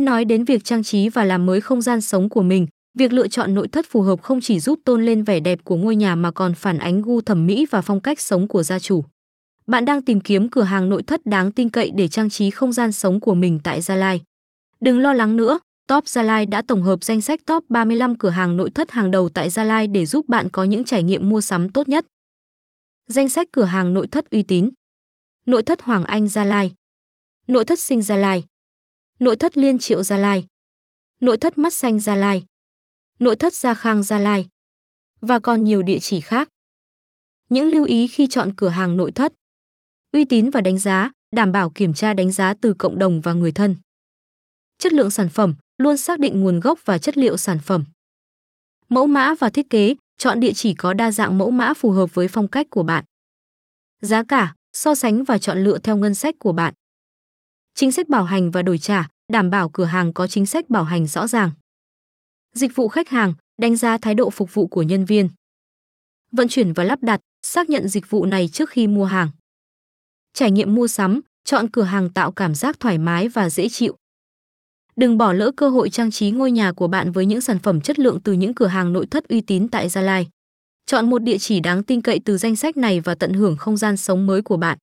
Khi nói đến việc trang trí và làm mới không gian sống của mình, việc lựa chọn nội thất phù hợp không chỉ giúp tôn lên vẻ đẹp của ngôi nhà mà còn phản ánh gu thẩm mỹ và phong cách sống của gia chủ. Bạn đang tìm kiếm cửa hàng nội thất đáng tin cậy để trang trí không gian sống của mình tại Gia Lai. Đừng lo lắng nữa, Top Gia Lai đã tổng hợp danh sách top 35 cửa hàng nội thất hàng đầu tại Gia Lai để giúp bạn có những trải nghiệm mua sắm tốt nhất. Danh sách cửa hàng nội thất uy tín. Nội thất Hoàng Anh Gia Lai. Nội thất Sinh Gia Lai. Nội thất Liên Triệu Gia Lai. Nội thất Mắt Xanh Gia Lai. Nội thất Gia Khang Gia Lai. Và còn nhiều địa chỉ khác. Những lưu ý khi chọn cửa hàng nội thất. Uy tín và đánh giá, đảm bảo kiểm tra đánh giá từ cộng đồng và người thân. Chất lượng sản phẩm, luôn xác định nguồn gốc và chất liệu sản phẩm. Mẫu mã và thiết kế, chọn địa chỉ có đa dạng mẫu mã phù hợp với phong cách của bạn. Giá cả, so sánh và chọn lựa theo ngân sách của bạn. Chính sách bảo hành và đổi trả, đảm bảo cửa hàng có chính sách bảo hành rõ ràng. Dịch vụ khách hàng, đánh giá thái độ phục vụ của nhân viên. Vận chuyển và lắp đặt, xác nhận dịch vụ này trước khi mua hàng. Trải nghiệm mua sắm, chọn cửa hàng tạo cảm giác thoải mái và dễ chịu. Đừng bỏ lỡ cơ hội trang trí ngôi nhà của bạn với những sản phẩm chất lượng từ những cửa hàng nội thất uy tín tại Gia Lai. Chọn một địa chỉ đáng tin cậy từ danh sách này và tận hưởng không gian sống mới của bạn.